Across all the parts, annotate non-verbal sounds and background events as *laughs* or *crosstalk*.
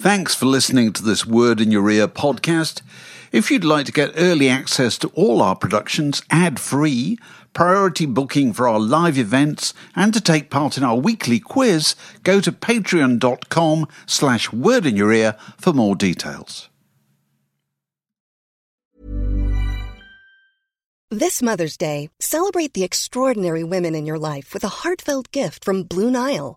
Thanks for listening to this Word in Your Ear podcast. If you'd like to get early access to all our productions ad free, priority booking for our live events, and to take part in our weekly quiz, go to patreon.com slash word in your ear for more details. This Mother's Day, celebrate the extraordinary women in your life with a heartfelt gift from Blue Nile.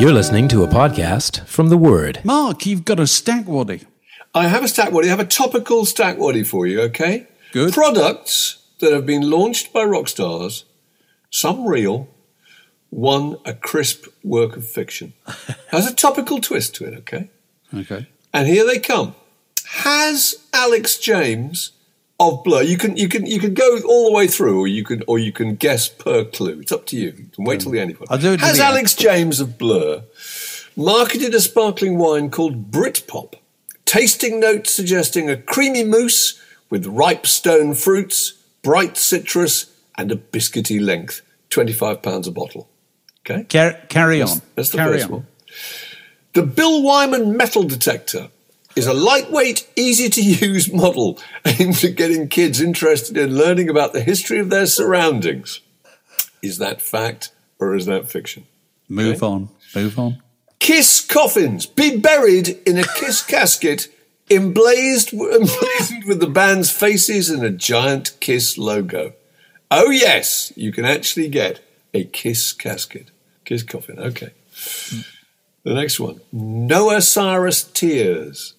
You're listening to a podcast from The Word. Mark, you've got a stack waddy. I have a stack waddy. I have a topical stack waddy for you, okay? Good. Products that have been launched by rock stars, some real, one a crisp work of fiction. *laughs* Has a topical twist to it, okay? Okay. And here they come. Has Alex James of Blur? You can you can you can go all the way through, or you can or you can guess per clue. It's up to you. You can wait till the end. I'll do it Has the end. Alex James of Blur marketed a sparkling wine called Britpop? Tasting notes suggesting a creamy mousse with ripe stone fruits, bright citrus, and a biscuity length. Twenty-five pounds a bottle. Okay. Car- carry on. That's the carry first on. one. The Bill Wyman metal detector is a lightweight, easy to use *laughs* model aimed at getting kids interested in learning about the history of their surroundings. Is that fact or is that fiction? Move on. Move on. Kiss coffins be buried in a kiss *laughs* casket emblazed, emblazoned with the band's faces and a giant kiss logo. Oh, yes, you can actually get a kiss casket. Kiss coffin, okay. The next one Noah Cyrus Tears.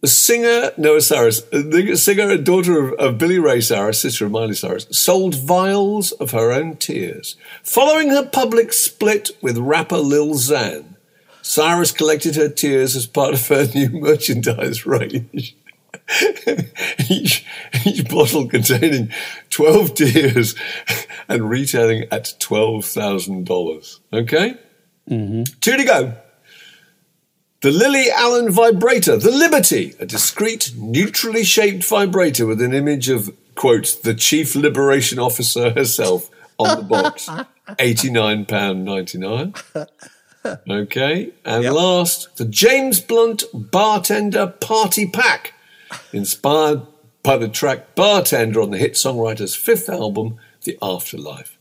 The singer, Noah Cyrus, the singer and daughter of, of Billy Ray Cyrus, sister of Miley Cyrus, sold vials of her own tears. Following her public split with rapper Lil Xan, Cyrus collected her tears as part of her *laughs* new merchandise range. each, each bottle containing 12 tears and retailing at $12,000. Okay? Mm-hmm. Two to go. The Lily Allen vibrator, the Liberty, a discreet, neutrally shaped vibrator with an image of, quote, the Chief Liberation Officer herself on the box. *laughs* £89.99. Okay. And last, the James Blunt Bartender Party Pack, inspired by the track Bartender on the hit songwriter's fifth album, The Afterlife.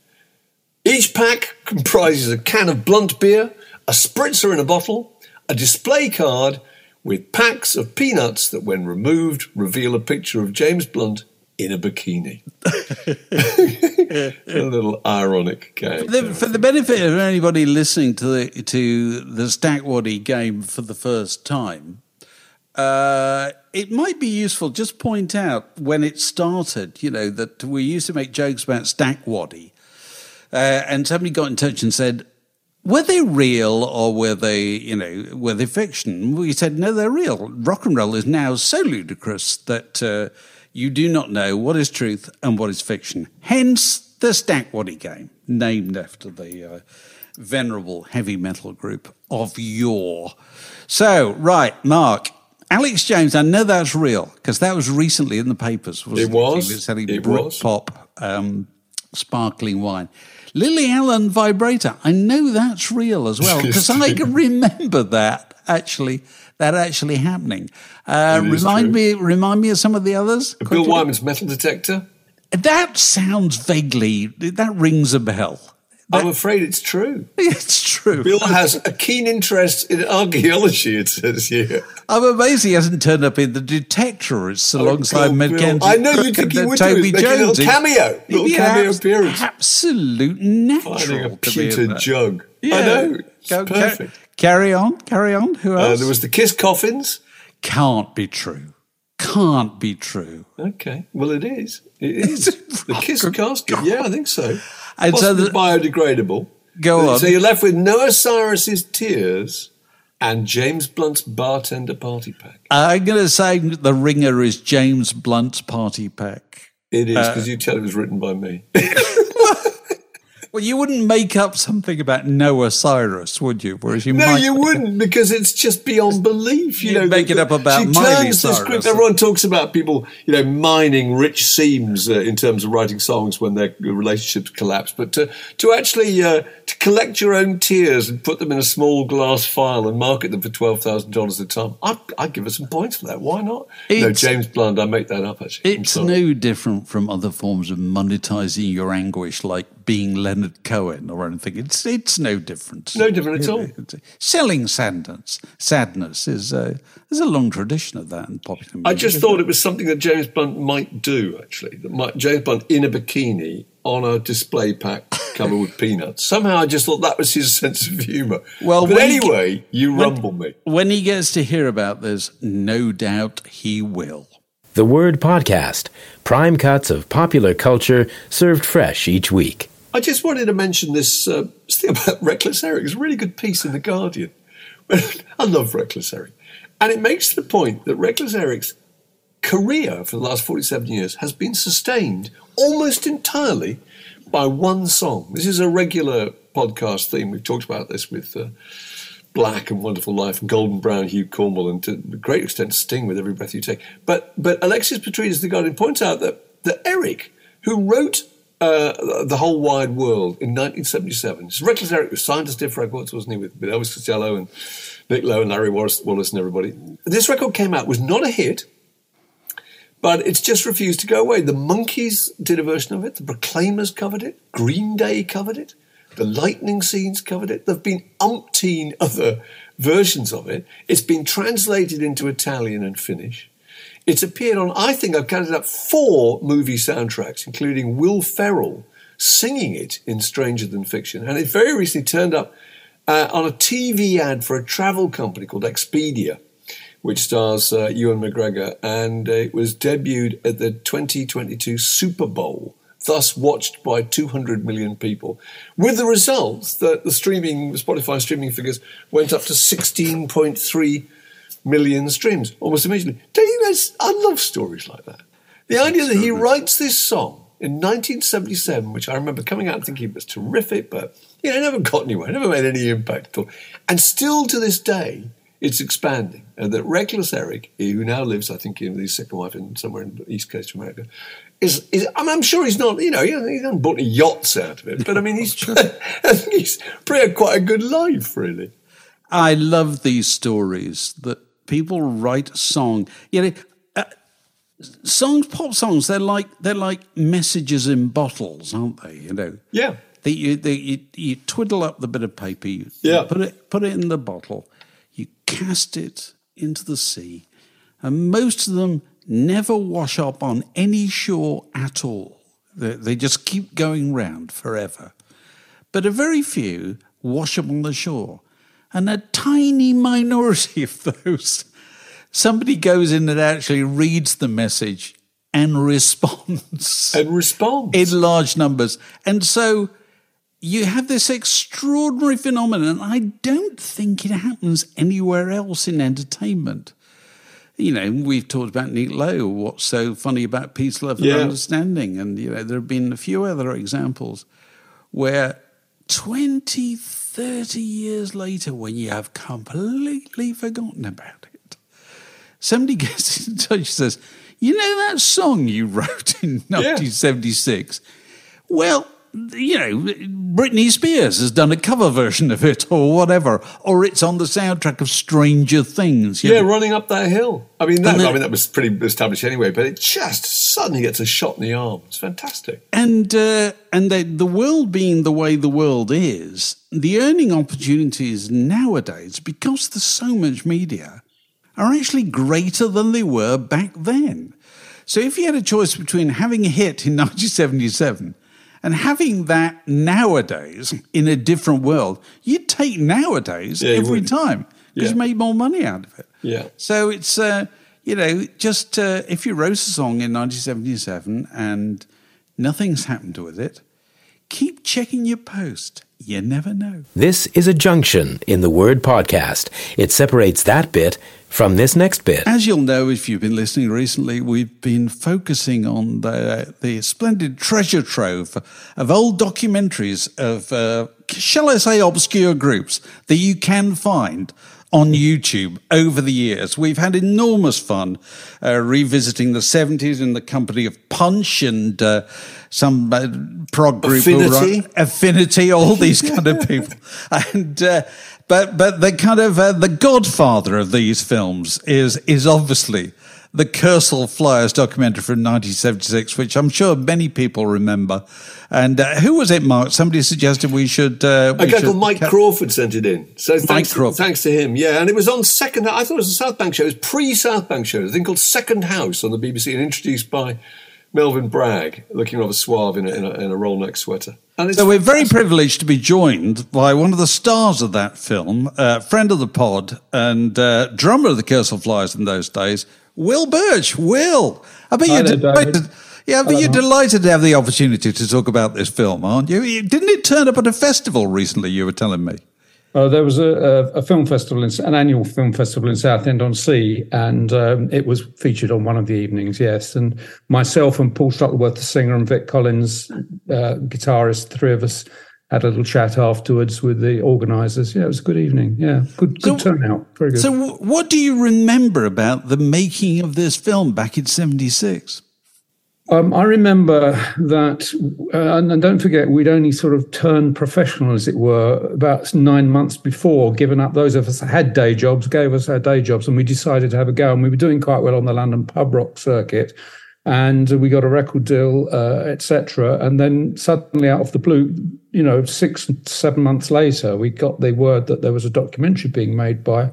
Each pack comprises a can of blunt beer, a spritzer in a bottle, a display card with packs of peanuts that, when removed, reveal a picture of James Blunt in a bikini. *laughs* a little ironic gag. The, for the benefit of anybody listening to the to the Stack Waddy game for the first time, uh, it might be useful just point out when it started. You know that we used to make jokes about Stack Waddy, uh, and somebody got in touch and said. Were they real or were they, you know, were they fiction? We said, no, they're real. Rock and roll is now so ludicrous that uh, you do not know what is truth and what is fiction. Hence the Stack Waddy game, named after the uh, venerable heavy metal group of yore. So, right, Mark. Alex James, I know that's real because that was recently in the papers. It was. It was It was. Britpop um, sparkling wine. Lily Allen vibrator. I know that's real as well *laughs* because I can remember that actually that actually happening. Uh, remind true. me, remind me of some of the others. Bill Wyman's metal detector. That sounds vaguely. That rings a bell. I'm afraid it's true. *laughs* It's true. Bill has a keen interest in archaeology, it says here. I'm amazed he hasn't turned up in the Detector. It's alongside Oh, Bill. Mackenzie. I know you'd think he would do Toby make a little Jones. cameo, little be an cameo appearance. Absolute natural. Finding a to be in pewter jug. Yeah. I know. It's Go- ca- perfect. carry on, carry on. Who Uh, else? there was the Kiss Coffins. Can't be true. Can't be true. Okay, well, it is. It *laughs* is. the Kiss casket. Yeah, I think so. And so the- biodegradable. Go on. So you're left with Noah Cyrus's Tears and James Blunt's Bartender Party Pack. I'm going to say the ringer is James Blunt's party pack. It is, Uh, because you tell it was written by me. *laughs* Well, you wouldn't make up something about Noah Cyrus, would you? Whereas you No, might. you wouldn't, because it's just beyond belief. You You'd know, make the- it up about she Miley turns the Cyrus. script. Everyone talks about people, you know, mining rich seams uh, in terms of writing songs when their relationships collapse. But to to actually uh, to collect your own tears and put them in a small glass vial and market them for twelve thousand dollars a ton, I'd, I'd give her some points for that. Why not? no, James Blunt. I make that up actually. It's no different from other forms of monetizing your anguish, like being Leonard Cohen or anything. It's it's no different. No different at all. Selling sadness, sadness is a, there's a long tradition of that in popular music. I just thought it was something that James Blunt might do, actually. That might, James Blunt in a bikini on a display pack covered with peanuts. Somehow I just thought that was his *laughs* sense of humour. Well, but when he- anyway, you when- rumble me. when he gets to hear about this, no doubt he will. The Word Podcast. Prime cuts of popular culture served fresh each week. I just wanted to mention this, uh, thing about *laughs* Wreckless Eric. It's a really good piece in The Guardian. *laughs* I love Wreckless Eric. And it makes the point that Wreckless Eric's career for the last 47 years has been sustained almost entirely by one song. This is a regular podcast theme. We've talked about this with uh, Black and Wonderful Life and Golden Brown, Hugh Cornwell, and to a great extent Sting with Every Breath You Take. But but Alexis Petridis, The Guardian, points out that, that Eric, who wrote uh, The Whole Wide World in 1977, it's Wreckless Eric was signed to Stiff Records, wasn't he, with, with Elvis Costello and Nick Lowe and Larry Wallis, Wallis and everybody. This record came out, was not a hit, but it's just refused to go away. The Monkees did a version of it, the Proclaimers covered it, Green Day covered it, the Lightning Seeds covered it. There have been umpteen other versions of it. It's been translated into Italian and Finnish. It's appeared on, I think I've counted up four movie soundtracks, including Will Ferrell singing it in Stranger Than Fiction. And it very recently turned up uh, on a TV ad for a travel company called Expedia which stars uh, Ewan McGregor, and it was debuted at the 2022 Super Bowl, thus watched by 200 million people, with the result that the streaming Spotify streaming figures went up to 16.3 million streams almost immediately. Don't you guys? I love stories like that. The idea that he writes this song in 1977, which I remember coming out and thinking it was terrific, but you know, it never got anywhere, never made any impact at all, and still to this day it's expanding. And that Wreckless Eric, who now lives, I think, in his second wife in somewhere in the East Coast of America, is, is I mean, I'm sure he's not, you know, he hasn't, he hasn't bought any yachts out of it, but I mean, he's, *laughs* *laughs* I think he's pretty quite a good life, really. I love these stories that people write song. You know, uh, songs, pop songs, they're like they're like messages in bottles, aren't they? You know. Yeah. That you, you you twiddle up the bit of paper, you Yeah. put it put it in the bottle, you cast it into the sea, and most of them never wash up on any shore at all. They, they just keep going round forever. But a very few wash up on the shore, and a tiny minority of those, somebody goes in and actually reads the message and responds And responds. in large numbers. And so you have this extraordinary phenomenon. I don't think it happens anywhere else in entertainment. You know, we've talked about Nick Lowe, what's so funny about peace, love, and Yeah. understanding. And, you know, there have been a few other examples where 20, 30 years later, when you have completely forgotten about it, somebody *laughs* gets in touch and says, You know that song you *laughs* wrote in 1976? Well, you know, Britney Spears has done a cover version of it or whatever, or it's on the soundtrack of Stranger Things. Yeah, know. running up that hill. I mean, that, I mean, that was pretty established anyway, but it just suddenly gets a shot in the arm. It's fantastic. And, uh, and the, the world being the way the world is, the earning opportunities nowadays, because there's so much media, are actually greater than they were back then. So if you had a choice between having a hit in *laughs* 1977 and having that nowadays in a different world, you'd take nowadays yeah, every time because yeah. you made more money out of it. Yeah. So it's, uh, you know, just uh, if you wrote a song in 1977 and nothing's happened with it, keep checking your post. You never know. This is a junction in the word podcast. It separates that bit from this next bit. As you'll know if you've been listening recently, we've been focusing on the, the splendid treasure trove of old documentaries of, uh, shall I say, obscure groups that you can find on YouTube over the years. We've had enormous fun uh, revisiting the 70s in the company of Punch and uh, some uh, prog group. Affinity. Affinity, all these kind of people. *laughs* and uh, but but the kind of uh, the godfather of these films is is obviously the Kursaal Flyers documentary from 1976, which I'm sure many people remember. And uh, who was it, Mark? Somebody suggested we should. Uh, we a guy called Mike ca- Crawford sent it in. So thanks, thanks to him. Yeah, and it was on second. I thought it was a South Bank show. It was pre South Bank show. A thing called Second House on the BBC, and introduced by Melvyn Bragg, looking rather suave in a, in a, in a roll neck sweater. so we're very privileged to be joined by one of the stars of that film, uh, friend of the pod and uh, drummer of the Kursaal Flyers in those days, Will Birch. Will, I bet you're delighted. Yeah, but you're delighted to have the opportunity to talk about this film, aren't you? Didn't it turn up at a festival recently? You were telling me. Uh, there was a, a, a, film festival, in, an annual film festival in Southend on Sea, and um, it was featured on one of the evenings. Yes, and myself and Paul Shuttleworth, the singer, and Vic Collins, uh, guitarist, three of us had a little chat afterwards with the organisers. Yeah, it was a good evening. Yeah, good good so, turnout. Very good. So, what do you remember about the making of this film back in '76? Um, I remember that, uh, and don't forget, we'd only sort of turned professional, as it were, about nine months before, given up those of us that had day jobs, gave us our day jobs, and we decided to have a go. And we were doing quite well on the London pub rock circuit, and we got a record deal, uh, etc. And then suddenly, out of the blue, you know, six, seven months later, we got the word that there was a documentary being made by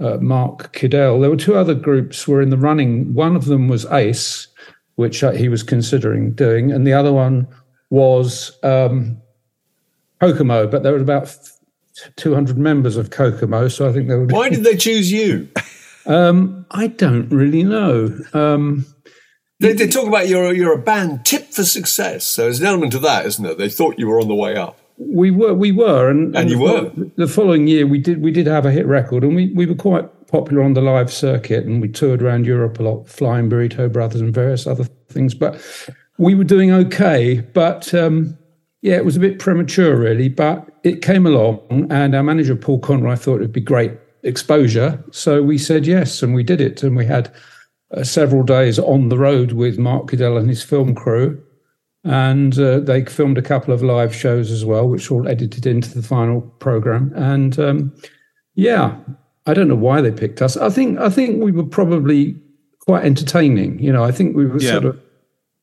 uh, Mark Kidel. There were two other groups were in the running. One of them was Ace which he was considering doing, and the other one was um, Kokomo, but there were about 200 members of Kokomo, so I think they would. Why did they choose you? Um, I don't really know. Um, they, they, talk about you're you're a band tip for success, so there's an element of that, isn't there? They thought you were on the way up. We were, we were, and, and, and you the, were. The following year, we did we did have a hit record, and we, we were quite popular on the live circuit and we toured around Europe a lot, Flying Burrito Brothers and various other things. But we were doing okay. But um, yeah, it was a bit premature, really. But it came along, and our manager, Paul Conroy, thought it'd be great exposure. So we said yes, and we did it. And we had uh, several days on the road with Mark Kidel and his film crew. And uh, they filmed a couple of live shows as well, which all edited into the final program. And um, yeah, I don't know why they picked us. I think I think we were probably quite entertaining. You know, I think we were yeah. sort of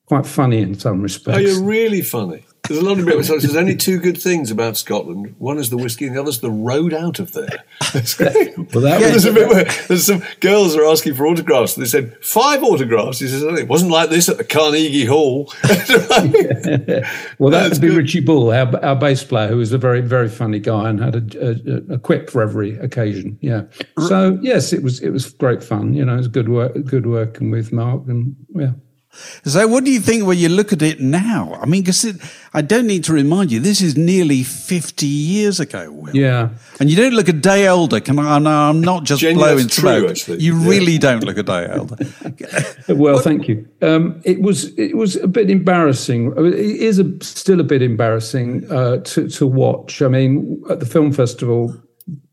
quite funny in some respects. Oh, you're really funny. There's a lot of bit. There's only two good things about Scotland. One is the whiskey, and the other's the road out of there. *laughs* well, that yeah, there's a bit where there's some girls are asking for autographs. And they said five autographs. He says oh, it wasn't like this at the Carnegie Hall. *laughs* *laughs* well, that would be good. Richie Bull, our, our bass player, who was a very very funny guy and had a, a, a quip for every occasion. Yeah. So yes, it was it was great fun. You know, it was good work, good working with Mark, and yeah. So, what do you think when you look at it now? I mean, because I don't need to remind you, this is nearly 50 years ago, Will. Yeah. And you don't look a day older. Can I? No, I'm not just blowing smoke. You yeah. really don't look a day older. *laughs* well, what? thank you. Um, it was it was a bit embarrassing. It is a, still a bit embarrassing uh, to, to watch. I mean, at the film festival,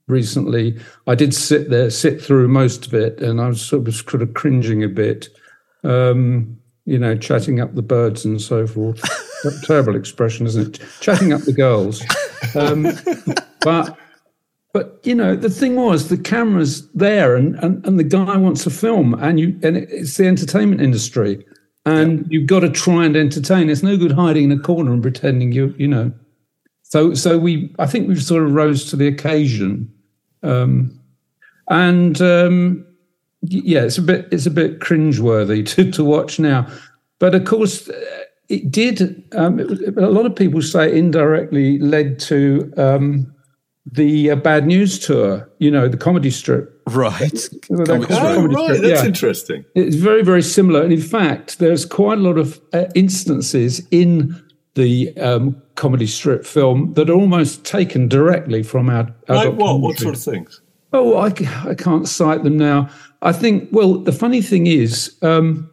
recently. I did sit there, sit through most of it, and I was sort of, sort of cringing a bit. Um, you know, chatting up the birds and so forth. terrible expression, isn't it? Chatting up the girls. Um, but but you know, the thing was the camera's there, and, and, and the guy wants to film, and you and it's the entertainment industry, and you've got to try and entertain. It's no good hiding in a corner and pretending you you know. So so we I think we sort of rose to the occasion, um, and um, yeah, it's a bit it's a bit cringeworthy to to watch now, but of course it did. Um, it, a lot of people say indirectly led to um, the uh, Bad News tour. You know, the comedy strip. Right. Well, oh, comedy right. Strip. That's yeah. interesting. It's very, very similar. And in fact, there's quite a lot of uh, instances in the um, comedy strip film that are almost taken directly from our. our like what? What sort of things? Oh, I, I can't cite them now. I think, well, the funny thing is, um,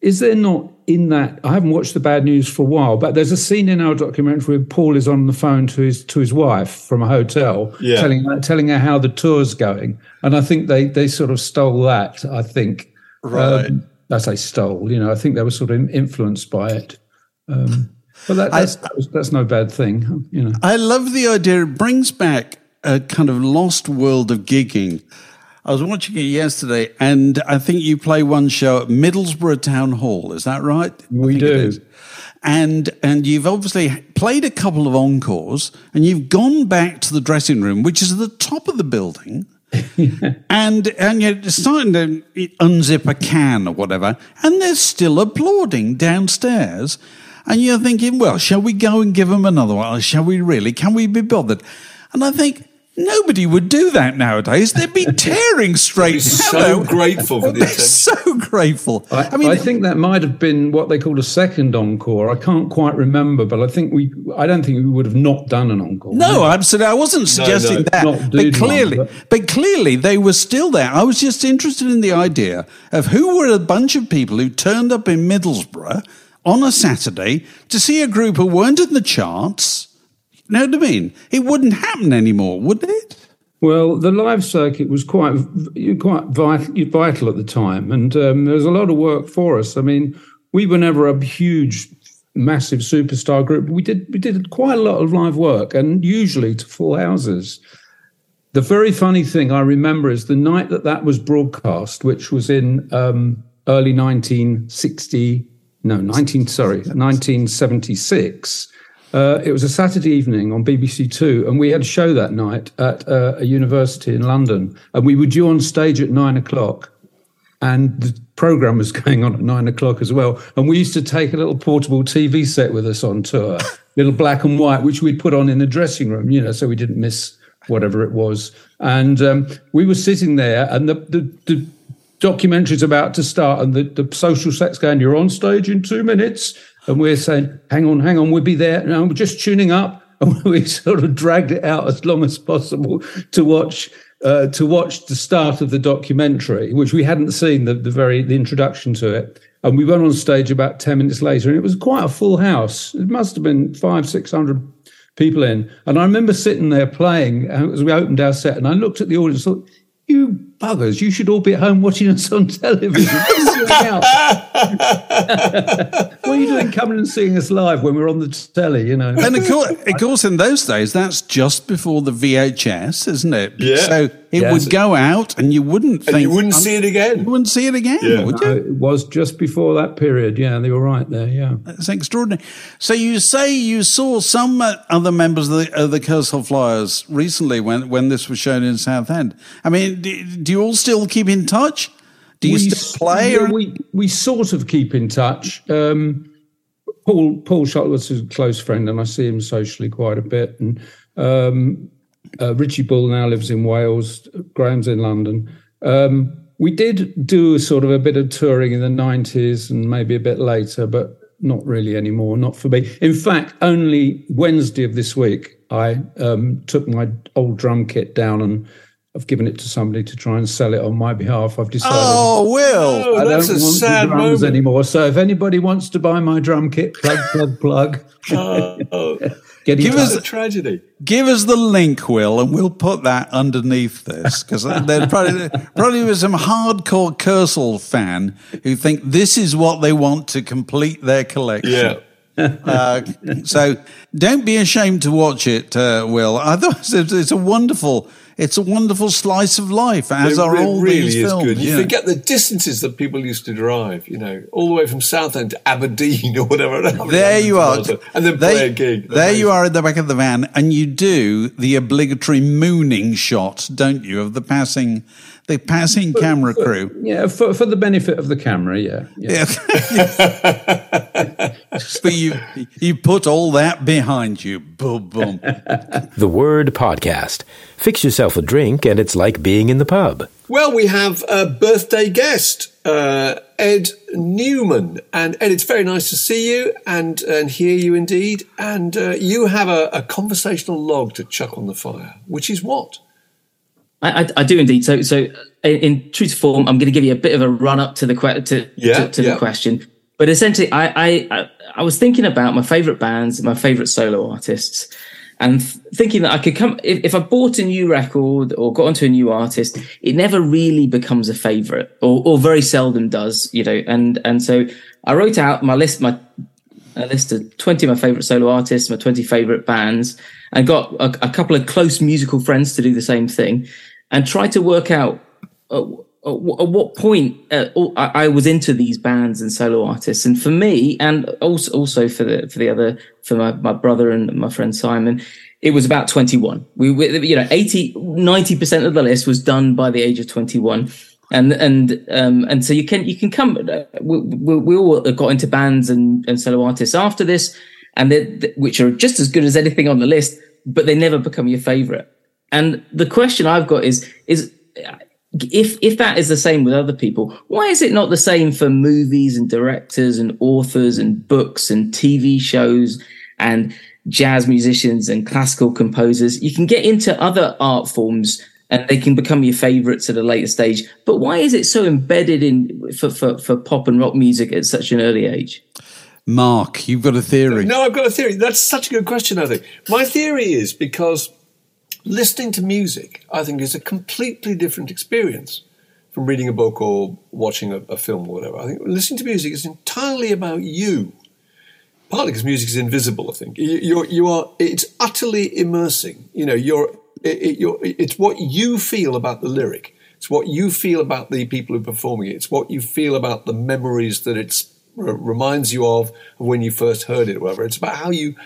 is there not in that I haven't watched the bad news for a while, but there's a scene in our documentary where Paul is on the phone to his to his wife from a hotel, yeah. telling telling her how the tour's going, and I think they they sort of stole that. I think, right? Um, I say stole. You know, I think they were sort of influenced by it. Um, but that, that's, I, that's no bad thing. You know, I love the idea. It brings back a kind of lost world of gigging I was watching it yesterday, and I think you play one show at Middlesbrough Town Hall. Is that right? We do. And and you've obviously played a couple of encores, and you've gone back to the dressing room, which is at the top of the building. *laughs* and and you're starting to unzip a can or whatever, and they're still applauding downstairs. And you're thinking, well, shall we go and give them another one? Or Shall we really? Can we be bothered? And I think, Nobody would do that nowadays. They'd be *laughs* tearing straight. so grateful for this. so grateful. I, I, mean, I think that might have been what they called a second encore. I can't quite remember, but I think we. I don't think we would have not done an encore. No, absolutely. I wasn't suggesting no, no, that, but clearly, one, but... but clearly they were still there. I was just interested in the idea of who were a bunch of people who turned up in Middlesbrough on a Saturday to see a group who weren't in the charts you know what I mean? It wouldn't happen anymore, would it? Well, the live circuit was quite quite vital, vital at the time, and um, there was a lot of work for us. I mean, we were never a huge, massive superstar group. We did we did quite a lot of live work, and usually to full houses. The very funny thing I remember is the night that that was broadcast, which was in um, early 1960, no, 19 sorry, 1976 uh, it was a Saturday evening on BBC Two, and we had a show that night at uh, a university in London. And we were due on stage at nine o'clock, and the program was *laughs* going on at nine o'clock as well. And we used to take a little portable TV set with us on tour, *laughs* little black and white, which we'd put on in the dressing room, you know, so we didn't miss whatever it was. And um, we were sitting there, and the, the, the documentary's about to start, and the, the social set's going, You're on stage in two minutes and we're saying, hang on, hang on, we'll be there. No, we're just tuning up. *laughs* And we sort of dragged it out as long as possible to watch uh, to watch the start of the documentary, which we hadn't seen the, the very the introduction to it. And we went on stage about ten minutes later, and it was quite a full house. It must have been five, six hundred people in. And I remember sitting there playing as we opened our set, and I looked at the audience, and thought, "You buggers, you should all be at home watching us on *laughs* television." *laughs* what are you doing coming and seeing us live when we're on the telly, you know? And of course, of course, in those days, that's just before the VHS, isn't it? Yeah. So it yes. would go out and you wouldn't think. And you wouldn't see it again. You wouldn't see it again, yeah. would you? No, it was just before that period. Yeah, they were right there. Yeah. That's extraordinary. So you say you saw some uh, other members of the, of the Kursaal Flyers recently when, when this was shown in Southend. I mean, do, do you all still keep in touch? Do you we, still play? Yeah, we we sort of keep in touch. Um, Paul Paul Shuttleworth's a close friend, and I see him socially quite a bit. And um, uh, Richie Bull now lives in Wales. Graham's in London. Um, we did do sort of a bit of touring in the nineties and maybe a bit later, but not really anymore. Not for me. In fact, only Wednesday of this week, I um, took my old drum kit down and I've given it to somebody to try and sell it on my behalf. I've decided. Oh, Will, I don't want the drums moment. anymore. So if anybody wants to buy my drum kit, plug, plug, plug. *laughs* Oh, give us a tragedy. Give us the link, Will, and we'll put that underneath this because there's probably probably was some hardcore Kursaal fan who think this is what they want to complete their collection. Yeah. Uh, so don't be ashamed to watch it, uh, Will. Otherwise, it's, it's a wonderful it's a wonderful slice of life, as it are all really these is films. good. You yeah. forget the distances that people used to drive, you know, all the way from Southend to Aberdeen *laughs* or whatever. *laughs* There you are. And then They- play a gig. There you are in the back of the van, and you do the obligatory mooning shot, don't you, of the passing, the passing camera crew. Yeah, for, for the benefit of the camera, yeah. yeah. but *laughs* you you put all that behind you. Boom, boom. *laughs* The Word Podcast. Fix yourself a drink, and it's like being in the pub. Well, we have a birthday guest, uh, Ed Newman. And Ed, it's very nice to see you and, and hear you indeed. And uh, you have a, a conversational log to chuck on the fire, which is what? I, I, do indeed. So, so in, true to form, I'm going to give you a bit of a run up to the que- to, Yeah, to, to yeah. the question. But essentially, I, I I was thinking about my favorite bands, my favorite solo artists, and th- thinking that I could come if, if I bought a new record or got onto a new artist, it never really becomes a favorite, or or very seldom does, you know. And and so I wrote out my list, my a list of 20 of my favorite solo artists, my 20 favorite bands, and got a, a couple of close musical friends to do the same thing and try to work out uh, at at what point uh, I was into these bands and solo artists. And for me, and also, also for the, for the other, for my, my brother and my friend Simon, it was about 21. We, we you know, 80, 90% of the list was done by the age of 21 and and um and so you can you can come uh, we, we, we all got into bands and, and solo artists after this and they- which are just as good as anything on the list but they never become your favorite and the question i've got is is uh, if if that is the same with other people why is it not the same for movies and directors and authors and books and tv shows and jazz musicians and classical composers you can get into other art forms and they can become your favorites at a later stage. But why is it so embedded in for, for, for pop and rock music at such an early age? Mark, you've got a theory. No, I've got a theory. That's such a good question, I think. My theory is because listening to music, I think, is a completely different experience from reading a book or watching a, a film or whatever. I think listening to music is entirely about you. Partly because music is invisible, I think. You, you're, you are, it's utterly immersing. You know, you're, it, you're, it's what you feel about the lyric. It's what you feel about the people who are performing it. It's what you feel about the memories that it reminds you of when you first heard it, or whatever. It's about how you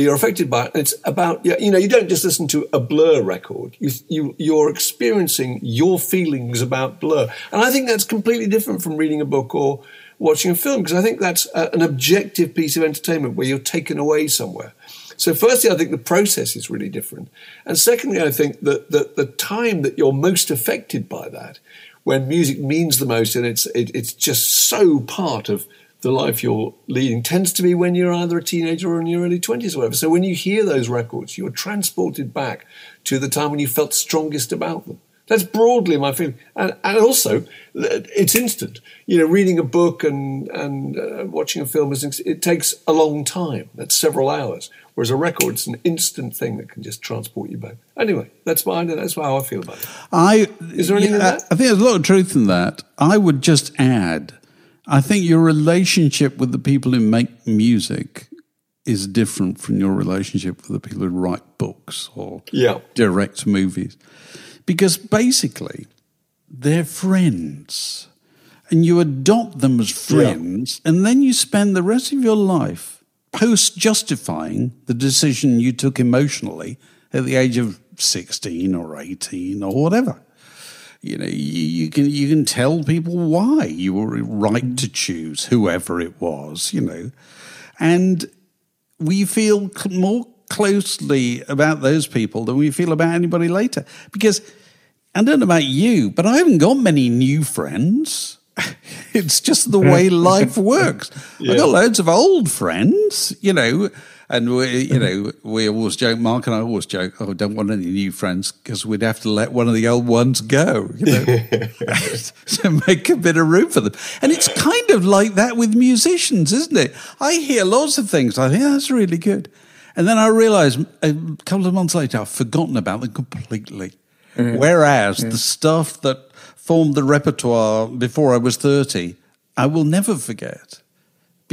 you're affected by it. It's about you know you don't just listen to a Blur record. You you you're experiencing your feelings about Blur, and I think that's completely different from reading a book or watching a film because I think that's a, an objective piece of entertainment where you're taken away somewhere. So, firstly, I think the process is really different. And secondly, I think that, that the time that you're most affected by that, when music means the most and it's, it, it's just so part of the life you're leading, tends to be when you're either a teenager or in your early 20s or whatever. So, when you hear those records, you're transported back to the time when you felt strongest about them. That's broadly my feeling, and, and also it's instant. You know, reading a book and and uh, watching a film is it takes a long time. That's several hours. Whereas a record, it's an instant thing that can just transport you back. Anyway, that's my that's how I feel about it. I Is there anything in yeah, that? I think there's a lot of truth in that. I would just add, I think your relationship with the people who make music is different from your relationship with the people who write books or Yeah. direct movies, because basically they're friends, and you adopt them as friends, and then you spend the rest of your life post justifying the decision you took emotionally at the age of 16 or 18 or whatever. You know, you, you can you can tell people why you were right mm. to choose whoever it was, you know, and we feel cl- more closely about those people than we feel about anybody later. Because I don't know about you, but I haven't got many new friends. *laughs* it's just the way *laughs* life works. I've got loads of old friends, you know, and we, you know, we always joke. Mark and I always joke, "Oh, don't want any new friends because we'd have to let one of the old ones go, you know, *laughs* *laughs* to make a bit of room for them." And it's kind of like that with musicians, isn't it? I hear lots of things. I think "Oh, that's really good, and then I realise uh, a couple of months later I've forgotten about them completely. Whereas the stuff that formed the repertoire before I was 30, I will never forget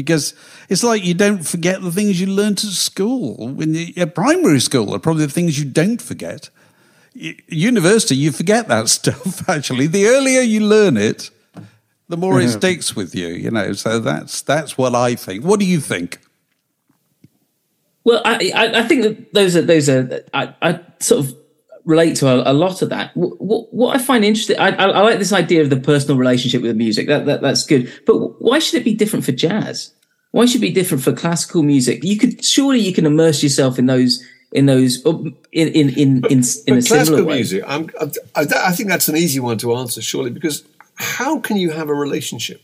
because it's like you don't forget the things you learnt at school. When you, at primary school are probably the things you don't forget. University, you forget that *laughs* stuff. Actually, the earlier you learn it, the more it sticks with you. You know, so that's that's what I think. What do you think? Well, I, I, I think that those are those are I, I sort of relate to a, a lot of that. What, what I find interesting, I, I, I like this idea of the personal relationship with the music. That, that that's good. But why should it be different for jazz? Why should it be different for classical music? You could surely you can immerse yourself in those in those um, in in in in, in a similar way. music, I'm, I, I think that's an easy one to answer, surely, because how can you have a relationship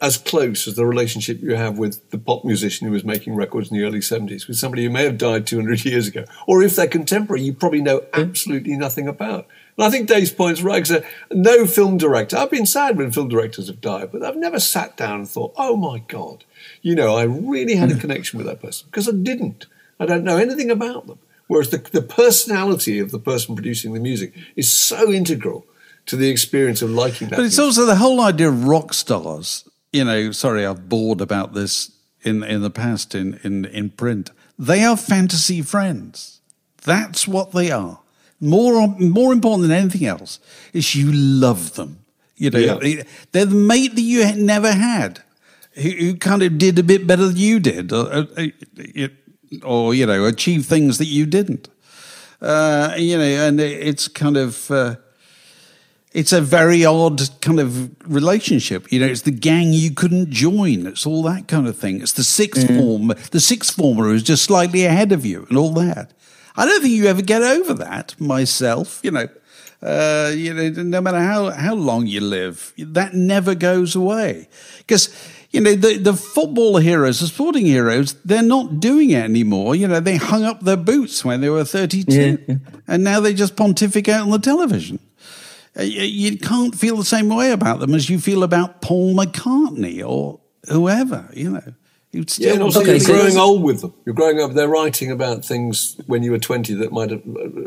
as close as the relationship you have with the pop musician who was making records in the early 70s with somebody who may have died 200 years ago? Or if they're contemporary, you probably know hmm. absolutely nothing about. And I think Dave's point's right, because uh, no film director, I've been sad when film directors have died, but I've never sat down and thought, oh my God, you know, I really had a hmm. connection with that person, because I didn't. I don't know anything about them. Whereas the, the personality of the person producing the music is so integral to the experience of liking that. But it's music. also the whole idea of rock stars. You know, sorry, I've bored about this in in the past in in in print. They are fantasy friends. That's what they are. More more important than anything else is you love them. You know, Yeah. they're the mate that you had never had, who, who kind of did a bit better than you did, or, or, or you know, achieved things that you didn't. Uh, you know, and it's kind of. Uh, it's a very odd kind of relationship. You know, it's the gang you couldn't join. It's all that kind of thing. It's the sixth form, the sixth former who's just slightly ahead of you, and all that. I don't think you ever get over that myself. You know, uh, you know, no matter how how long you live, that never goes away because. You know, the, the football heroes, the sporting heroes, they're not doing it anymore. You know, they hung up their boots when they were 32 Yeah, yeah. and now they just pontificate on the television. Uh, You you can't feel the same way about them as you feel about Paul McCartney or whoever, you know. You'd Yeah, still and also Okay, you're so growing that's- old with them. You're growing up. They're writing about things when you were 20 that might uh,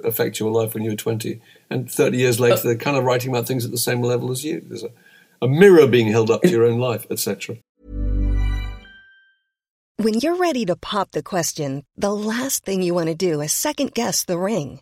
affect your life when you were 20. And 30 years later, they're kind of writing about things at the same level as you. There's a, a mirror being held up to your own life, etc. When you're ready to pop the question, the last thing you want to do is second guess the ring.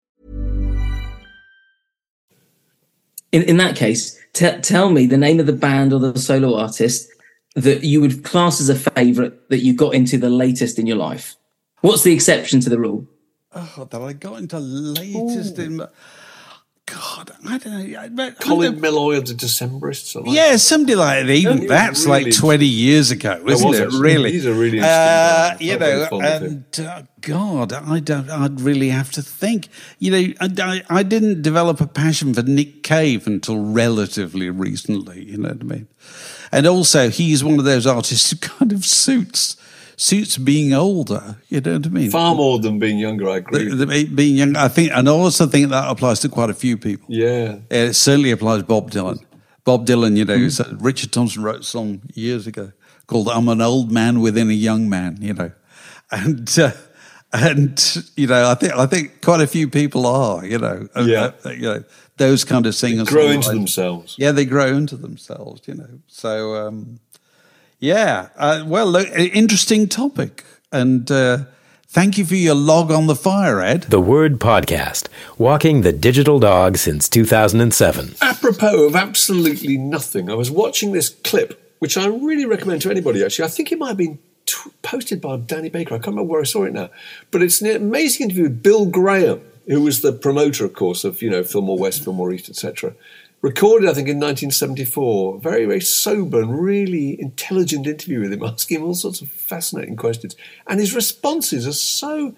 In in that case, te- tell me the name of the band or the solo artist that you would class as a favorite that you got into the latest in your life. What's the exception to the rule? Oh, that I got into latest in. My- God, I don't know. I- but- Colin Meloy of the Decemberists. I like Yeah, somebody like that. Even Yeah, that's really like 20 years ago, isn't was it? Really? He's a really interesting uh. You know, fond of him. and uh, God, I don't, I'd really have to think. You know, I, I, I didn't develop a passion for Nick Cave until relatively recently, you know what I mean? And also, he's one of those artists who kind of suits suits being older, you know what I mean? Far more than being younger, I agree. The- the- being young, I think, and I also think that applies to quite a few people. yeah. It certainly applies to Bob Dylan. Bob Dylan, you know, so Richard Thompson wrote a song years ago called "I'm an old man within a young man," you know, and uh, and you know, I think I think quite a few people are. You know, Yeah. uh, you know those kind of singers grow into themselves. Yeah, they grow into themselves. You know, so um, yeah. Uh, well, look, interesting topic, and uh, thank you for your log on the fire, Ed. The Word Podcast, walking the digital dog since 2007. Apropos of absolutely nothing, I was watching this clip, which I really recommend to anybody. Actually, I think it might have been t- posted by Danny Baker. I can't remember where I saw it now, but it's an amazing interview with Bill Graham, who was the promoter, of course, of you know Fillmore West, Fillmore East, etc. Recorded, I think, in 1974. Very, very sober and really intelligent interview with him, *laughs* asking him all sorts of fascinating questions, and his responses are so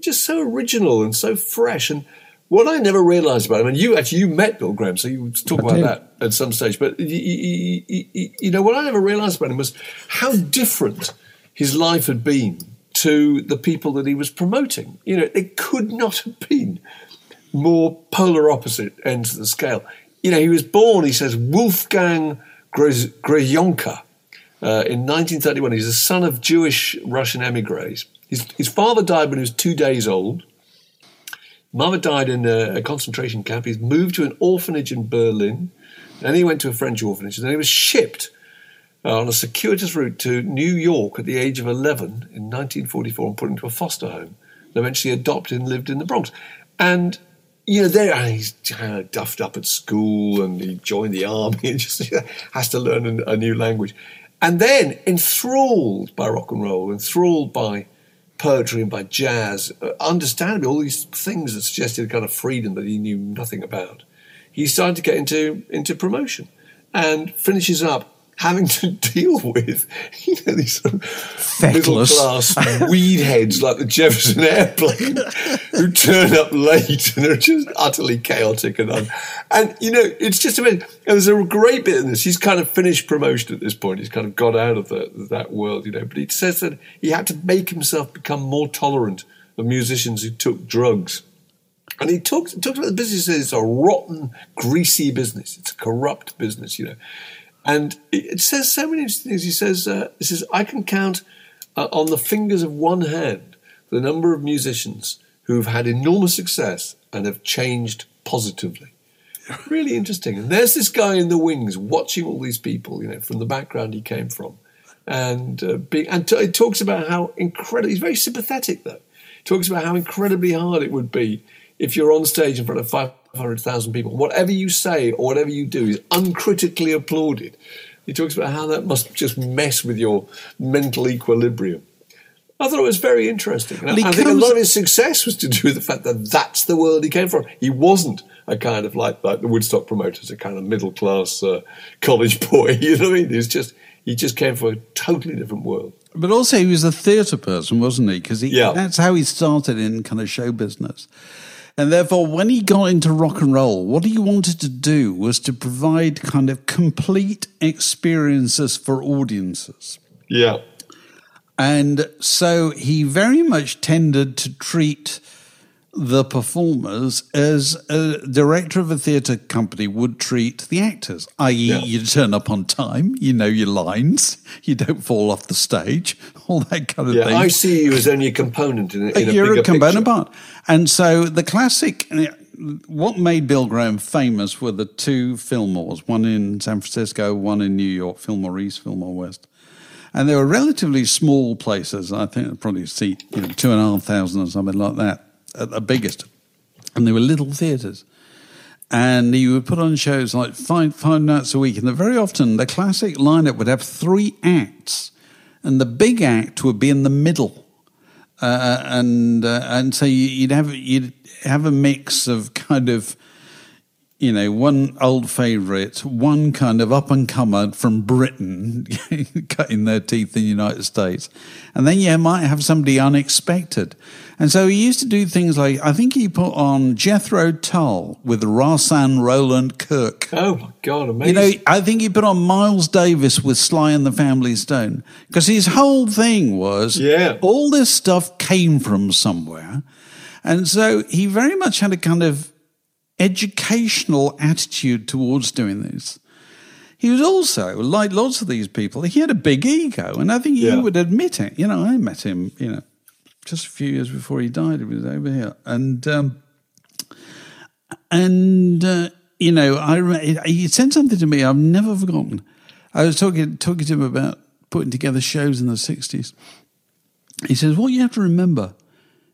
just so original and so fresh. And what I never realised about him, and you actually you met Bill Graham, so you talk I about did. that at some stage. But y- y- y- y- you know what I never realised about him was how different his life had been to the people that he was promoting. You know, it could not have been more polar opposite ends of the scale. You know, he was born, he says, Wolfgang Grajonca uh, in 1931. He's the son of Jewish Russian emigres. His, his father died when he was two days old. Mother died in a, a concentration camp. He's moved to an orphanage in Berlin. Then he went to a French orphanage. And then he was shipped uh, on a circuitous route to New York at the age of 11 in 1944 and put into a foster home. And eventually adopted and lived in the Bronx. And, you know, there he's kind of duffed up at school and he joined the army and *laughs* just has to learn a, a new language. And then enthralled by rock and roll, enthralled by poetry and by jazz, uh, understandably, all these things that suggested a kind of freedom that he knew nothing about. He started to get into into promotion and finishes up having to *laughs* deal with you know these sort of middle class *laughs* weed heads like the Jefferson *laughs* Airplane who turn up late and are just utterly chaotic and un- and you know it's just amazing. And there's a great bit in this. He's kind of finished promotion at this point. He's kind of got out of the, that world, you know. But he says that he had to make himself become more tolerant of musicians who took drugs. And he talks, talks about the business it's a rotten, greasy business. It's a corrupt business, you know. And it says so many interesting things. He says, uh, he says I can count uh, on the fingers of one hand the number of musicians who've had enormous success and have changed positively. *laughs* Really interesting. And there's this guy in the wings watching all these people, you know, from the background he came from. And uh, being, and t- it talks about how incredible, he's very sympathetic though. Talks about how incredibly hard it would be if you're on stage in front of 500,000 people. Whatever you say or whatever you do is uncritically applauded. He talks about how that must just mess with your mental equilibrium. I thought it was very interesting. Well, I, think a lot of his success was to do with the fact that that's the world he came from. He wasn't a kind of like like the Woodstock promoters, a kind of middle class uh, college *laughs* boy. You know what I mean? He was just he just came from a totally different world. But also, he was a theatre person, wasn't he? Because Yeah. that's how he started in kind of show business. And therefore, when he got into rock and roll, what he wanted to do was to provide kind of complete experiences for audiences. Yeah. And so he very much tended to treat the performers as a director of a theatre company would treat the actors, i.e., Yeah. you turn up on time, you know your lines, you don't fall off the stage, *laughs* all that kind of Yeah, thing. I see you as only a component in, a- in a You're a component picture. part. And so the classic, uh, what made Bill Graham famous were the two Fillmores, one in San Francisco, one in New York, Fillmore East, Fillmore West. And they were relatively small places. I think probably seat you know, two and a half thousand or something like that at the biggest. And they were little theatres. And he would put on shows like five, five nights a week. And very often the classic lineup would have three acts. And the big act would be in the middle uh, and uh, and so you'd have you'd have a mix of kind of you know one old favourite, one kind of up and comer from Britain *laughs* cutting their teeth in the United States, and then you might have somebody unexpected. And so he used to do things like I think he put on Jethro Tull with Rahsaan Roland Kirk. Oh my god, amazing! You know, I think he put on Miles Davis with Sly and the Family Stone because his whole thing was Yeah. all this stuff came from somewhere. And so he very much had a kind of educational attitude towards doing this. He was also, like lots of these people, he had a big ego. And I think he Yeah. would admit it. You know, I met him, you know, just a few years before he died. He was over here, and um, and uh, you know, I he said something to me I've never forgotten. I was talking talking to him about putting together shows in the '60s. He says, "What you have to remember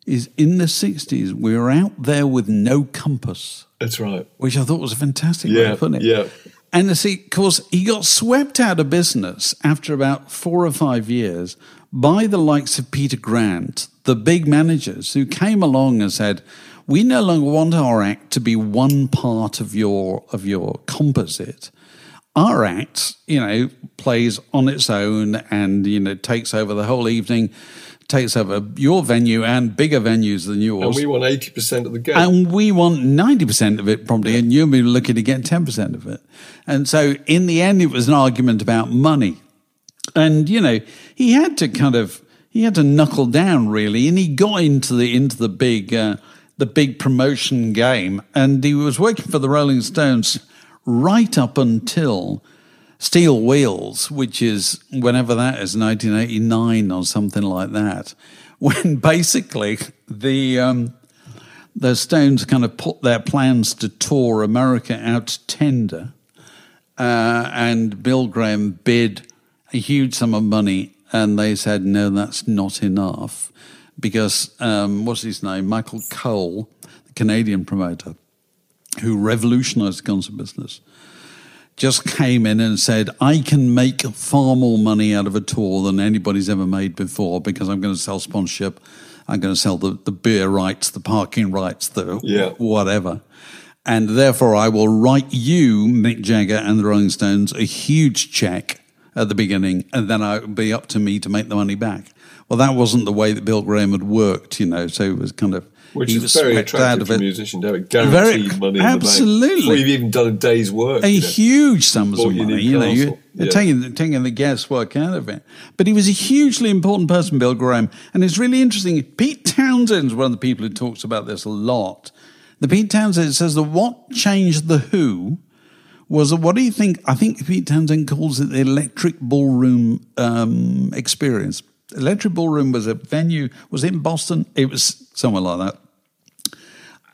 is in the '60s we were out there with no compass." That's right. Which I thought was a fantastic way Yeah, of putting it. yeah. And see, of course, he got swept out of business after about four or five years by the likes of Peter Grant, the big managers who came along and said, "We no longer want our act to be one part of your of your composite. Our act, you know, plays on its own and you know takes over the whole evening." Takes over your venue and bigger venues than yours. And we want 80% of the game. And we want 90% of it probably, and you'll be looking to get 10% of it. And so in the end, it was an argument about money. And, you know, he had to kind of, he had to knuckle down really, and he got into the, into the big, uh, the big promotion game. And he was working for the Rolling Stones right up until Steel Wheels, which is whenever that is, 1989 or something like that, *laughs* when basically the um, the Stones kind of put their plans to tour America out tender, uh, and Bill Graham bid a huge sum of money, and they said no, that's not enough, because um, what's his name, Michael Cohl, the Canadian promoter, who revolutionized the concert business just came in and said, I can make far more money out of a tour than anybody's ever made before because I'm going to sell sponsorship. I'm going to sell the, the beer rights, the parking rights, the Yeah. whatever. And therefore, I will write you, Mick Jagger and the Rolling Stones, a huge check at the beginning, and then it would be up to me to make the money back. Well, that wasn't the way that Bill Graham had worked, you know, so it was kind of. Which he is was very attractive of for a musician to have it guaranteed Very- money absolutely. the bank. Before you've even done a day's work. a you know. huge sums of money. You know, you, Yeah. taking taking the guesswork out of it. But he was a hugely important person, Bill Graham, and it's really interesting. Pete Townshend's one of the people who talks about this a lot. The Pete Townshend says that what changed the Who was what do you think? I think Pete Townshend calls it the Electric Ballroom um, experience. Electric Ballroom was a venue. Was in Boston? It was somewhere like that.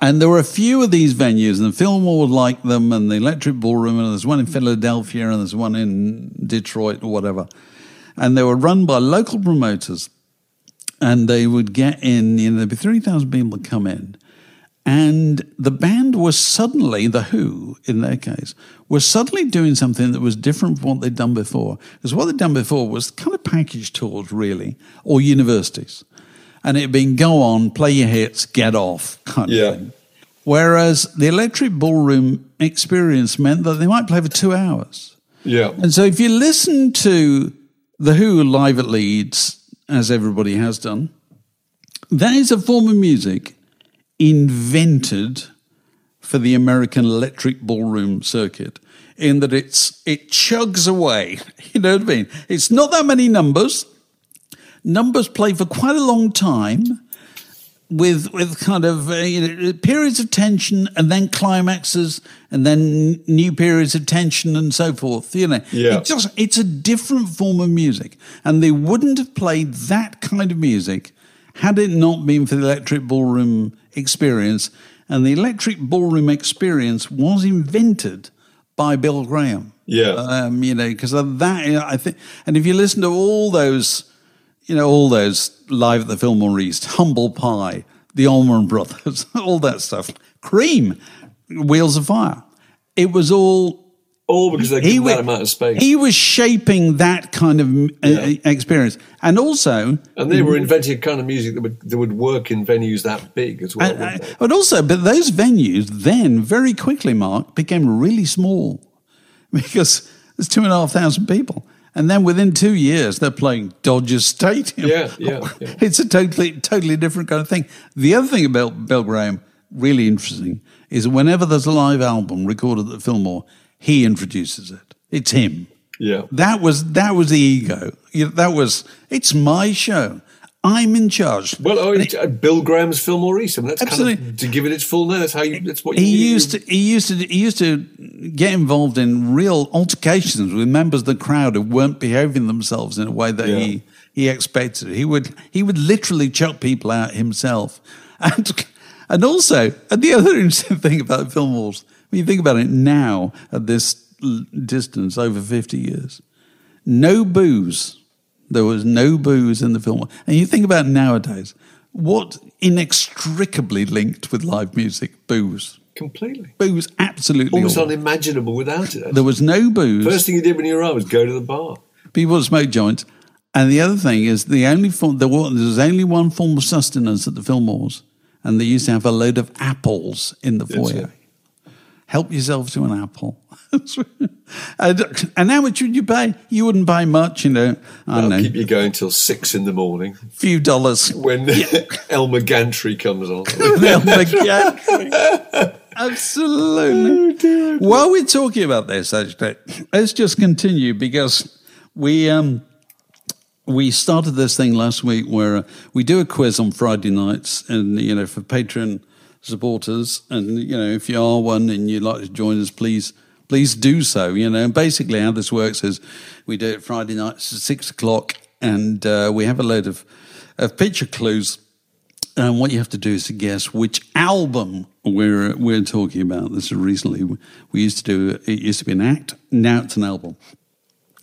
And there were a few of these venues, and Fillmore would like them, and the Electric Ballroom, and there's one in Philadelphia, and there's one in Detroit, or whatever. And they were run by local promoters, and they would get in, you know, there'd be 3,000 people to come in. And the band was suddenly, The Who in their case, was suddenly doing something that was different from what they'd done before. Because what they'd done before was kind of package tours, really, or universities. And it'd been go on, play your hits, get off kind Yeah. of thing. Whereas the Electric Ballroom experience meant that they might play for two hours. Yeah. And so if you listen to The Who live at Leeds, as everybody has done, that is a form of music invented for the American electric ballroom circuit in that it's it chugs away. *laughs* You know what I mean? It's not that many numbers. Numbers play for quite a long time with with kind of uh, you know, periods of tension and then climaxes and then new periods of tension and so forth. You know, Yeah. it just it's a different form of music, and they wouldn't have played that kind of music had it not been for the electric ballroom experience. And the electric ballroom experience was invented by Bill Graham. Yeah. Um, you know, because that, I think, and if you listen to all those, you know, all those live at the Fillmore East, Humble Pie, the Allman Brothers, *laughs* all that stuff, Cream, Wheels of Fire, it was all. All because they he give that amount of space. He was shaping that kind of uh, experience, and also, and they were inventing a kind of music that would that would work in venues that big as well. and, uh, but also, but those venues then very quickly, Mark, became really small *laughs* because there's two and a half thousand people. And then within two years, they're playing Dodger Stadium. Yeah, yeah, yeah. *laughs* It's a totally, totally different kind of thing. The other thing about Bill Graham, really interesting, is whenever there's a live album recorded at Fillmore, he introduces it. It's him. Yeah. That was that was the ego. That was it's my show. I'm in charge. Well, oh, it's, uh, Bill Graham's Fillmore East. I mean, that's kind Absolutely. of to give it its full name. That's how you. That's what you he used to he used to he used to get involved in real altercations with members of the crowd who weren't behaving themselves in a way that he he expected. He would he would literally chuck people out himself, *laughs* and and also and the other *laughs* interesting thing about Fillmores, when you think about it now at this distance over fifty years, no booze. There was no booze in the film, and you think about nowadays, what inextricably linked with live music, booze. Completely. Booze, absolutely. Almost all. unimaginable without it. There was no booze. First thing you did when you arrived was go to the bar. People smoke joints. And the other thing is the only form there was, there was only one form of sustenance at the Fillmores, and they used to have a load of apples in the That's foyer. it. Help yourself to an apple. *laughs* and, and how much would you pay? You wouldn't pay much, you know. I don't That'll know, keep you going till six in the morning a few dollars. when *laughs* Elmer Gantry comes on. *laughs* Elmer Gantry. Absolutely. While we're talking about this, actually, let's just continue because we um, we started this thing last week where uh, we do a quiz on Friday nights, and you know, for Patreon supporters, and you know, if you are one and you'd like to join us, please. Please do so. You know, and basically how this works is we do it Friday nights at six o'clock, and uh, we have a load of, of picture clues and what you have to do is to guess which album we're we're talking about. This is recently we used to do. It used to be an act. Now it's an album.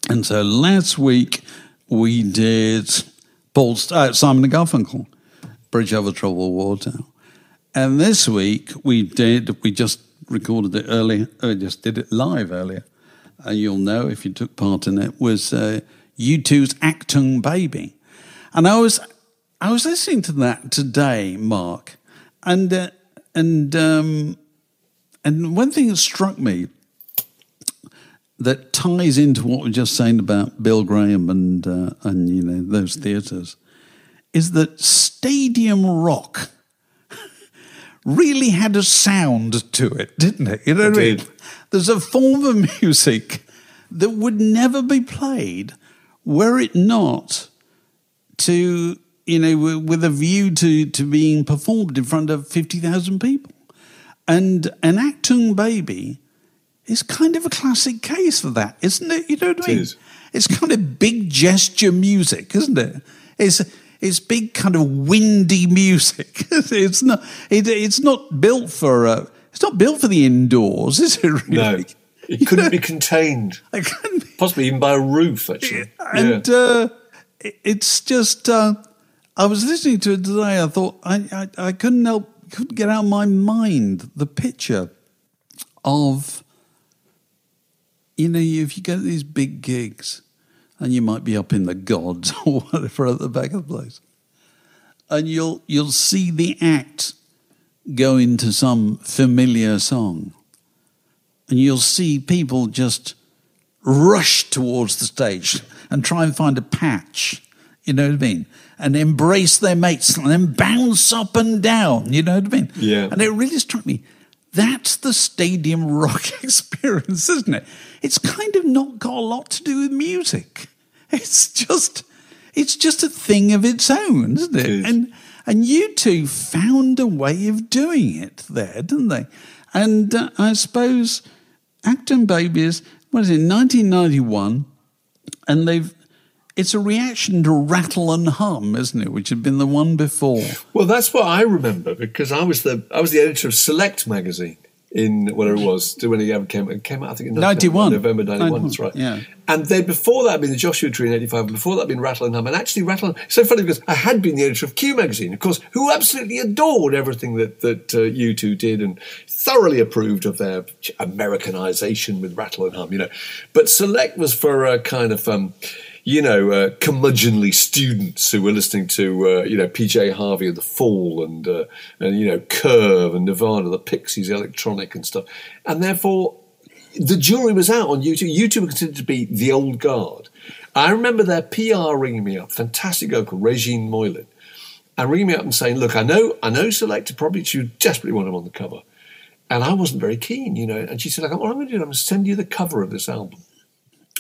And so last week we did Paul uh, Simon and Garfunkel, Bridge Over Troubled Water, and this week we did. We just recorded it earlier. Uh, just did it live earlier, and you'll know if you took part in it. Was uh, U2's Achtung Baby, and I was I was listening to that today, Mark, and uh, and um, and one thing that struck me that ties into what we are just saying about Bill Graham and uh, and you know those theatres is that stadium rock really had a sound to it, didn't it? You know what I mean? There's a form of *laughs* music that would never be played were it not to you know with a view to to being performed in front of 50,000 people and an Achtung Baby is kind of a classic case for that isn't it you know what I mean is. it's kind of big gesture music isn't it it's it's big kind of windy music *laughs* it's not it, it's not built for uh, it's not built for the indoors is it really No, *laughs* it couldn't be contained. *laughs* I couldn't be- Possibly even by a roof, actually. and uh, it's just uh, I was listening to it today. I thought I, I, I couldn't help couldn't get out of my mind the picture of you know if you go to these big gigs and you might be up in the gods *laughs* or whatever at the back of the place, and you'll you'll see the act go into some familiar song, and you'll see people just rush towards the stage and try and find a patch, you know what I mean? And embrace their mates and then bounce up and down, you know what I mean? Yeah. And it really struck me. That's the stadium rock *laughs* experience, isn't it? It's kind of not got a lot to do with music. *laughs* It's just, it's just a thing of its own, isn't it? It is. And and U2 found a way of doing it there, didn't they? And uh, I suppose Achtung Baby's, what is it, 1991, and they've. It's a reaction to Rattle and Hum, isn't it? Which had been the one before. Well, that's what I remember because I was the I was the editor of Select magazine in whatever it was to when it ever came it came out. I think in 91. November ninety one. That's right. Yeah. And then before that had been the Joshua Tree in eighty five. And before that had been Rattle and Hum. And actually, Rattle and so funny because I had been the editor of Q magazine, of course, who absolutely adored everything that that uh, U2 did and thoroughly approved of their Americanization with Rattle and Hum. You know, but Select was for a kind of. Um, you know, uh, curmudgeonly students who were listening to, uh, you know, PJ Harvey and The Fall and, uh, and, you know, Curve and Nirvana, the Pixies, Electronic and stuff. And therefore, the jury was out on U2. U2 were considered to be the old guard. I remember their PR ringing me up, fantastic girl called Regine Moylan, and ringing me up and saying, look, I know, I know Selected probably you desperately want him on the cover. And I wasn't very keen, you know. And she said, like, what I'm going to do, I'm going to send you the cover of this album.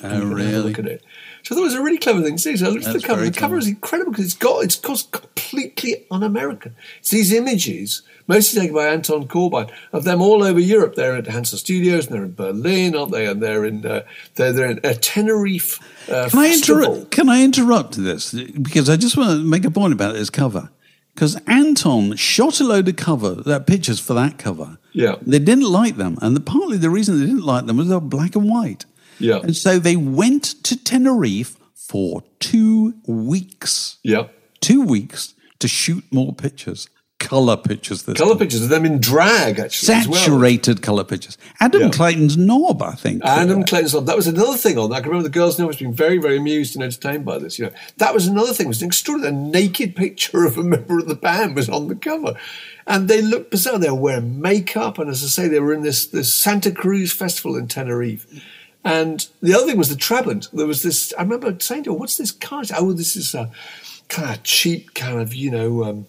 Oh, And you can have a really? Look at it. So I thought it was a really clever thing to do. So I looked at the cover. The cover is incredible because it's got it's got completely un-American. It's these images, mostly taken by Anton Corbijn, of them all over Europe. They're at Hansa Studios, and they're in Berlin, aren't they? And they're in uh, they're they're in a Tenerife uh, Can I, interrupt, can I interrupt this? Because I just want to make a point about this cover. Because Anton shot a load of cover, that pictures for that cover. Yeah. They didn't like them. And the, partly the reason they didn't like them was they were black and white. Yeah. And so they went to Tenerife for two weeks. Yeah. Two weeks to shoot more pictures. Color pictures this Colour time. pictures of them in drag, actually. as well. Saturated color pictures. Adam Yeah. Clayton's knob, I think. Adam Clayton's Love. That was another thing on that. I can remember the girls know was being very, very amused and entertained by this. You know, that was another thing. It was an extraordinary a naked picture of a *laughs* member of the band was on the cover, and they looked bizarre. They were wearing makeup, and as I say, they were in this this Santa Cruz festival in Tenerife. And the other thing was the Trabant. There was this. I remember saying to her, "What's this car?" Said, Oh, this is a kind of cheap, kind of you know, um,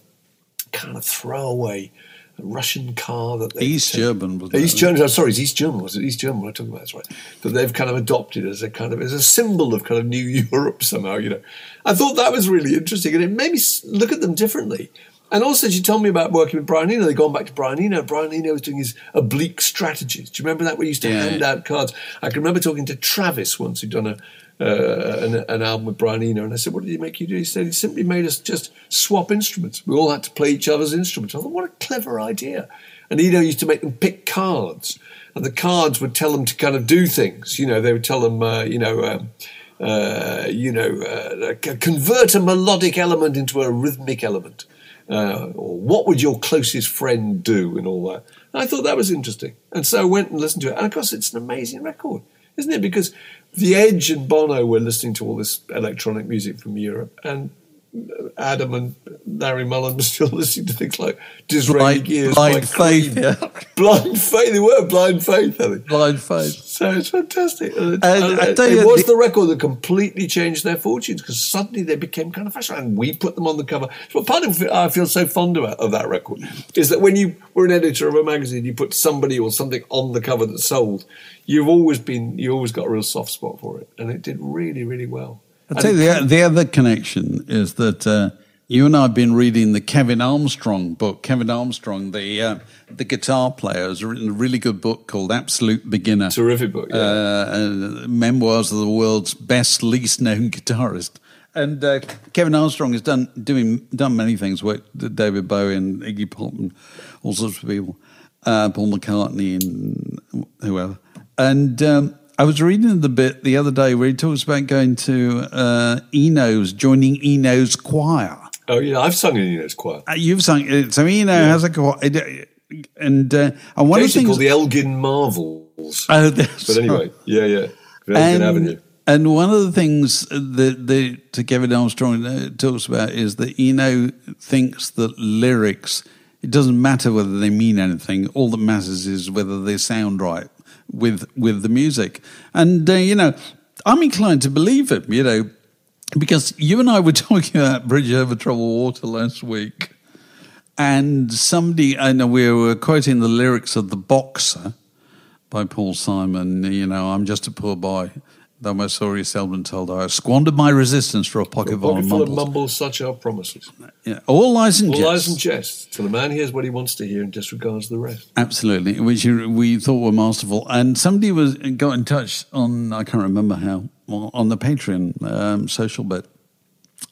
kind of throwaway Russian car that they East German was East? German. oh, sorry, it's East German. Was it East German? What I'm talking about that's right. That they've kind of adopted as a kind of as a symbol of kind of New *laughs* Europe somehow. You know, I thought that was really interesting, and it made me look at them differently. And also, she told me about working with Brian Eno. They'd gone back to Brian Eno. Brian Eno was doing his oblique strategies. Do you remember that? We used to Yeah. hand out cards. I can remember talking to Travis once, who'd done a uh, an, an album with Brian Eno, and I said, "What did he make you do?" He said, "He simply made us just swap instruments. We all had to play each other's instruments." I thought, "What a clever idea!" And Eno used to make them pick cards, and the cards would tell them to kind of do things. You know, they would tell them, uh, you know. Um, uh, you know, uh, convert a melodic element into a rhythmic element. Uh, or what would your closest friend do and all that. And I thought that was interesting. And so I went and listened to it. And of course, it's an amazing record, isn't it? Because The Edge and Bono were listening to all this electronic music from Europe. And Adam and Larry Mullen were still *laughs* listening to things like Disraeli Blind, Gears blind faith, Cream. yeah. *laughs* Blind Faith. They were Blind Faith, I think. Blind faith. So it's fantastic. And it, And and it- tell it you, was the- the record that completely changed their fortunes because suddenly they became kind of fashionable, and we put them on the cover. So part of I feel so fond of, of that record is that when you were an editor of a magazine, you put somebody or something on the cover that sold. You've always been, you always got a real soft spot for it, and it did really, really well. I'll tell you, the, the other connection is that uh, you and I have been reading the Kevin Armstrong book. Kevin Armstrong, the uh, the guitar player, has written a really good book called Absolute Beginner. Terrific book, yeah. Uh, uh, memoirs of the world's best, least known guitarist. And uh, Kevin Armstrong has done doing done many things. Worked with David Bowie and Iggy Pop and all sorts of people, uh, Paul McCartney and whoever. And um, I was reading the bit the other day where he talks about going to uh, Eno's, joining Eno's choir. oh yeah, I've sung in Eno's choir. Uh, you've sung it, so Eno has a choir, and uh, and one of the Basically things called the Elgin Marvels. Oh, that's But anyway, yeah, yeah, Elgin and, Avenue. And one of the things that the to Kevin Armstrong uh, talks about is that Eno thinks that lyrics. It doesn't matter whether they mean anything. All that matters is whether they sound right with with the music. And uh, you know, I'm inclined to believe him. You know, because you and I were *laughs* talking about Bridge Over Troubled Water last week, and somebody I know we were quoting the lyrics of the Boxer by Paul Simon. You know, I'm just a poor boy, though my story is seldom told. I squandered my resistance for a pocket, full of mumbles. mumbles, such are promises. Yeah, all lies and All jests. lies and jests. Till a man hears what he wants to hear and disregards the rest. Absolutely, which we thought were masterful. And somebody was got in touch on I can't remember how on the Patreon um, social bit,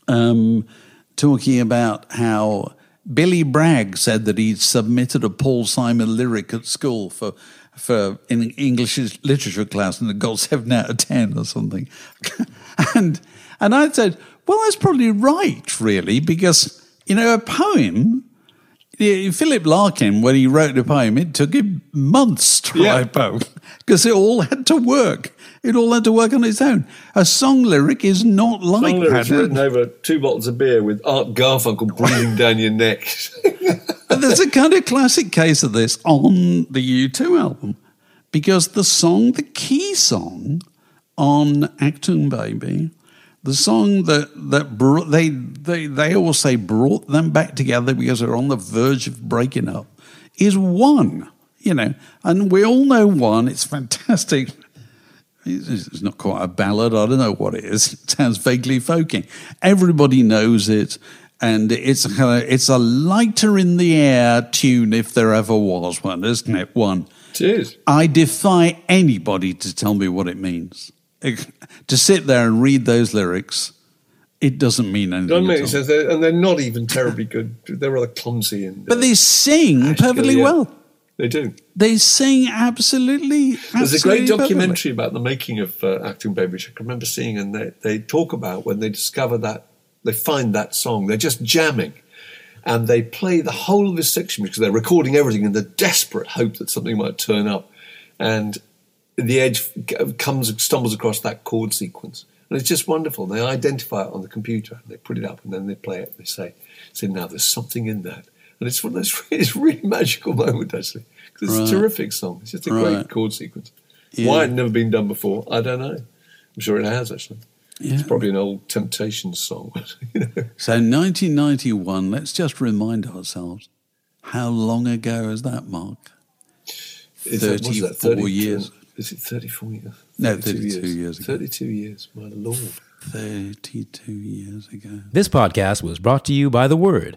um, talking about how Billy Bragg said that he'd submitted a Paul Simon lyric at school for for in English literature class and it got seven out of ten or something, *laughs* and and I said, well, that's probably right, really, because you know a poem. Philip Larkin, when he wrote the poem, it took him months to Yeah. write a poem *laughs* because it all had to work. It all had to work on its own. A song lyric is not like Song lyrics that. written over two bottles of beer with Art Garfunkel breathing down your neck. *laughs* But there's a kind of classic case of this on the U2 album because the song, the key song on Achtung Baby, the song that that brought, they they they all say brought them back together because they're on the verge of breaking up, is one. You know, and we all know one. It's fantastic. It's it's not quite a ballad. I don't know what it is. *laughs* It sounds vaguely folky. Everybody knows it, and it's a it's a lighter in the air tune if there ever was one, isn't it? One. It is. I defy anybody to tell me what it means. To sit there and read those lyrics, it doesn't mean anything. Doesn't make sense. They're, and they're not even terribly good. They're rather clumsy. And, But they sing perfectly yeah. well. They do. They sing absolutely. There's a absolutely great perfectly. documentary about the making of uh, Achtung Baby, which I can remember seeing, and they, they talk about when they discover that, they find that song, they're just jamming. And they play the whole of this section because they're recording everything in the desperate hope that something might turn up. And the edge comes, stumbles across that chord sequence. And it's just wonderful. They identify it on the computer and they put it up and then they play it they say, say now there's something in that. And it's one of those *laughs* it's really magical moment, actually. Because it's Right. a terrific song. It's just a Right. great chord sequence. Yeah. Why it never been done before, I don't know. I'm sure it has actually. Yeah. It's probably an old Temptations song. you *laughs* know. So 1991. Let's just remind ourselves how long ago is that, Mark? Is that- that, 34 30 years. Is it 34 years? No, 32 years ago. 32 years, my lord. 32 years ago. This podcast was brought to you by The Word.